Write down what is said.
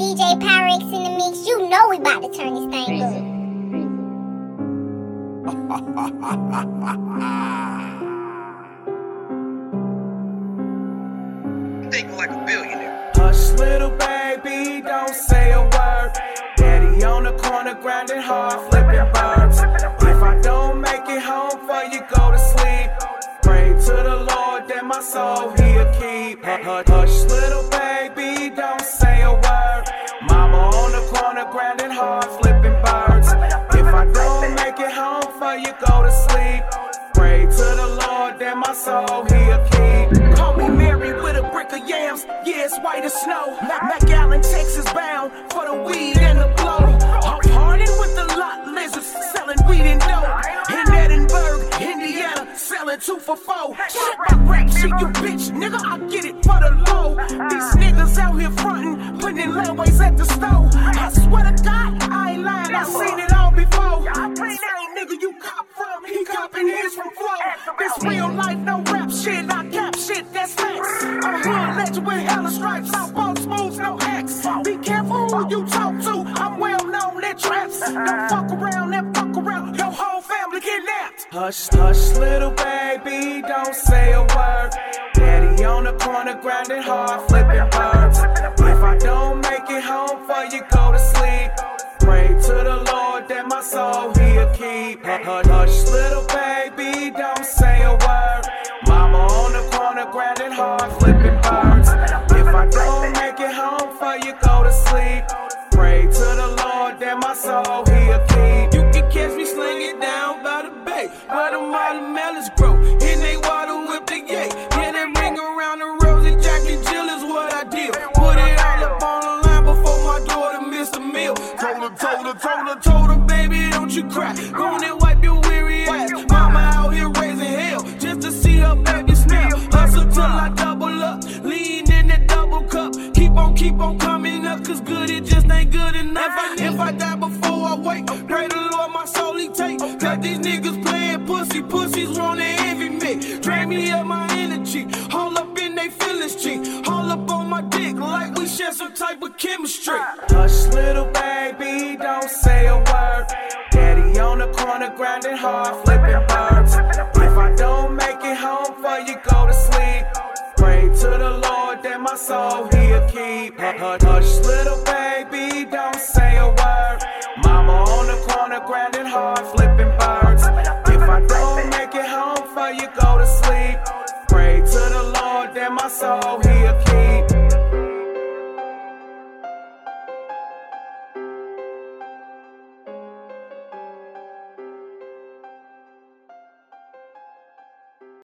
DJ Pyrex in the mix. You know we about to turn this thing up. Thinking like a billionaire. Hush, little baby, don't say a word. Daddy on the corner, grinding hard, flipping birds. If I don't make it home for you, go to sleep. Pray to the Lord that my soul he'll keep. Hush, hush, little baby, the corner, grinding hard, flipping birds. If I don't make it home for you, go to sleep. Pray to the Lord that my soul he'll keep. Call me Mary with a brick of yams. Yeah, it's white as snow. McAllen, Texas bound for the weed and the blow. I'm hardin' with the lot lizards selling weed and dough. In Edinburgh, Indiana, selling two for four. Shit, my rap shit, you bitch, nigga, I get it for the low. These niggas out here frontin', putting in at the stove. Legend with hella stripes, I'm both smooth, no X. Be careful who you talk to, I'm well known at traps. Don't fuck around and fuck around, your whole family kidnapped. Hush, hush, little baby, don't say a word. Daddy on the corner, grinding hard, flipping birds. If I don't make it home for you, go to sleep. Pray to the Lord that my soul he'll keep. Hush, hush, little baby, don't say Lord my soul he'll keep. You can catch me slinging down by the bay, where the watermelons grow. In they water whip the gate. Yeah, they ring around the rosy Jack and Jill is what I did. Put it all up on the line before my daughter missed a meal. Told her, told her, told her, told her, baby, don't you cry. Go ain't good enough. If I, die before I wake, pray the Lord my soul he take. Cause these niggas playing pussy, pussies wanna envy me. Drain me of my energy, all up in they feelings cheek. All up on my dick like we share some type of chemistry. Hush, little baby, don't say a word. Daddy on the corner, grinding hard, flipping birds. If I don't make it home for you, go to sleep. Pray to the Lord that my soul he'll keep. Hush, little baby, grinding hard, flipping birds. If I don't make it home for you, go to sleep. Pray to the Lord that my soul he'll